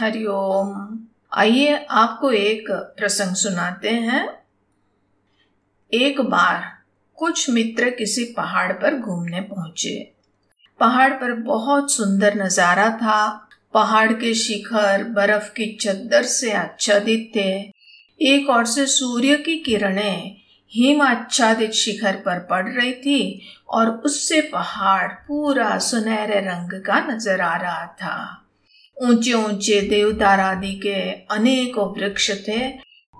हरिओम आइए आपको एक प्रसंग सुनाते हैं। एक बार कुछ मित्र किसी पहाड़ पर घूमने पहुँचे। पहाड़ पर बहुत सुंदर नज़ारा था। पहाड़ के शिखर, बर्फ़ की चद्दर से आच्छादित थे। एक और से सूर्य की किरणें हिम आच्छादित शिखर पर पड़ रही थी और उससे पहाड़ पूरा सुनहरे रंग का नज़र आ रहा था। ऊँचे ऊँचे देवदार आदि के अनेकों वृक्ष थे।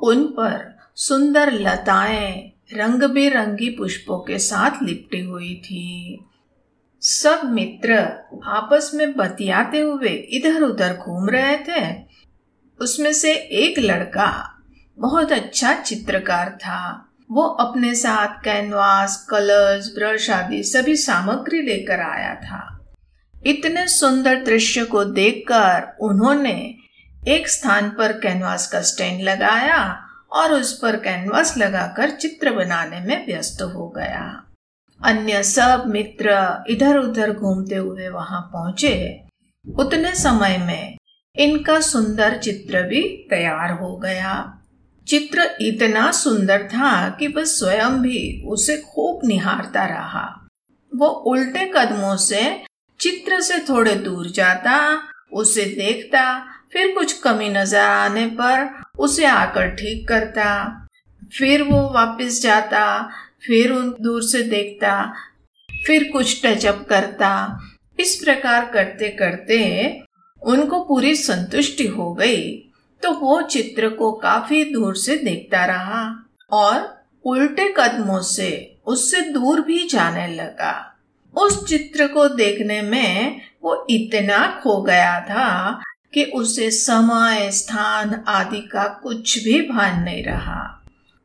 उन पर सुंदर लताएँ रंग बिरंगी पुष्पों के साथ लिपटी हुई थी। सब मित्र आपस में बतियाते हुए इधर उधर घूम रहे थे। उसमें से एक लड़का बहुत अच्छा चित्रकार था। वो अपने साथ कैनवास, कलर्स, ब्रश आदि सभी सामग्री लेकर आया था। इतने सुंदर दृश्य को देखकर उन्होंने एक स्थान पर कैनवास का स्टैंड लगाया और उस पर कैनवास लगाकर चित्र बनाने में व्यस्त हो गया। अन्य सब मित्र इधर उधर घूमते हुए वहाँ पहुँचे। उतने समय में इनका सुंदर चित्र भी तैयार हो गया। चित्र इतना सुंदर था कि वह स्वयं भी उसे खूब निहारता रहा। वो उल्टे कदमों से चित्र से थोड़े दूर जाता, उसे देखता, फिर कुछ कमी नज़र आने पर उसे आकर ठीक करता। फिर वो वापस जाता, फिर उन दूर से देखता, फिर कुछ टचअप करता। इस प्रकार करते करते उनको पूरी संतुष्टि हो गई। तो वो चित्र को काफ़ी दूर से देखता रहा और उल्टे कदमों से उससे दूर भी जाने लगा। उस चित्र को देखने में वो इतना खो गया था कि उसे समय, स्थान आदि का कुछ भी भान नहीं रहा।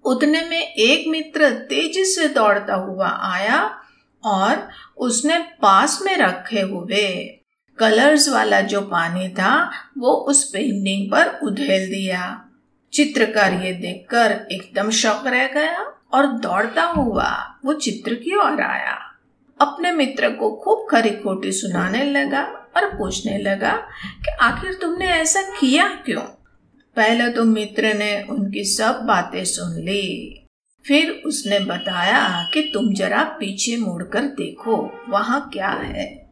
उतने में एक मित्र तेज़ी से दौड़ता हुआ आया और उसने पास में रखे हुए कलर्स वाला जो पानी था, वो उस पेंटिंग पर उधेल दिया। चित्रकार ये देखकर एकदम शौक रह गया और दौड़ता हुआ वो चित्र की ओर आया। अपने मित्र को खूब खरी खोटी सुनाने लगा और पूछने लगा कि आखिर तुमने ऐसा किया क्यों? पहले तो मित्र ने उनकी सब बातें सुन ली। फिर उसने बताया कि तुम जरा पीछे मुड़कर देखो, वहाँ क्या है।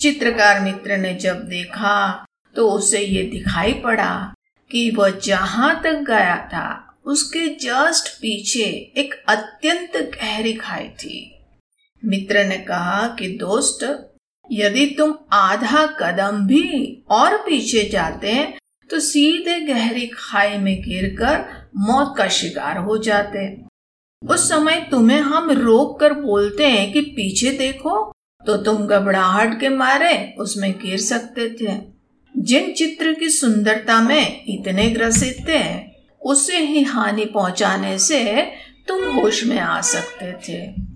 चित्रकार मित्र ने जब देखा तो उसे ये दिखाई पड़ा कि वह जहाँ तक गया था, उसके जस्ट पीछे एक अत्यंत गहरी खाई थी। मित्र ने कहा कि दोस्त, यदि तुम आधा कदम भी और पीछे जाते तो सीधे गहरी खाई में गिरकर मौत का शिकार हो जाते उस समय तुम्हें हम रोक कर बोलते हैं कि पीछे देखो तो तुम घबराहट के मारे उसमें गिर सकते थे। जिन चित्र की सुंदरता में इतने ग्रसित थे, उसे ही हानि पहुँचाने से तुम होश में आ सकते थे।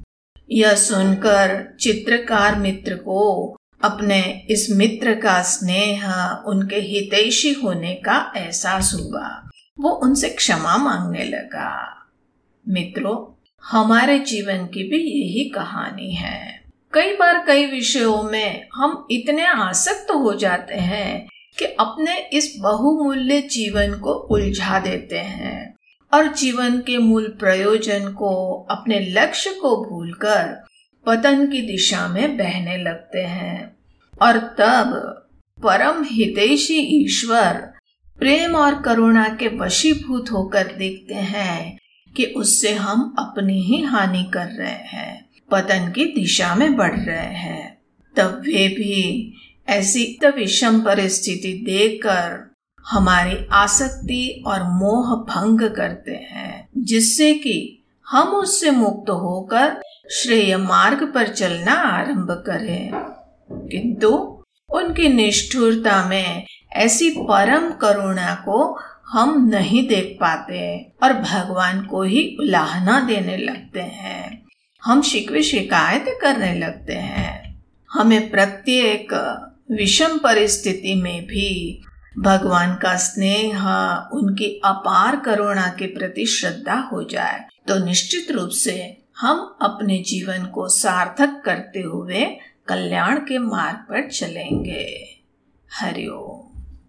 यह सुनकर चित्रकार मित्र को अपने इस मित्र का स्नेह, उनके हितैषी होने का एहसास हुआ। वो उनसे क्षमा मांगने लगा। मित्रों, हमारे जीवन की भी यही कहानी है। कई बार कई विषयों में हम इतने आसक्त हो जाते हैं कि अपने इस बहुमूल्य जीवन को उलझा देते हैं। और जीवन के मूल प्रयोजन को, अपने लक्ष्य को भूलकर पतन की दिशा में बहने लगते हैं। और तब परम हितैषी ईश्वर प्रेम और करुणा के वशीभूत होकर देखते हैं कि उससे हम अपनी ही हानि कर रहे हैं, पतन की दिशा में बढ़ रहे हैं। तब वे भी ऐसी विषम परिस्थिति देखकर हमारी आसक्ति और मोह भंग करते हैं, जिससे कि हम उससे मुक्त होकर श्रेय मार्ग पर चलना आरंभ करें। किंतु उनकी निष्ठुरता में ऐसी परम करुणा को हम नहीं देख पाते और भगवान को ही उलाहना देने लगते हैं। हम शिकवे शिकायत करने लगते हैं। हमें प्रत्येक विषम परिस्थिति में भी भगवान का स्नेह उनकी अपार करुणा के प्रति श्रद्धा हो जाए तो निश्चित रूप से हम अपने जीवन को सार्थक करते हुए कल्याण के मार्ग पर चलेंगे। हरिओम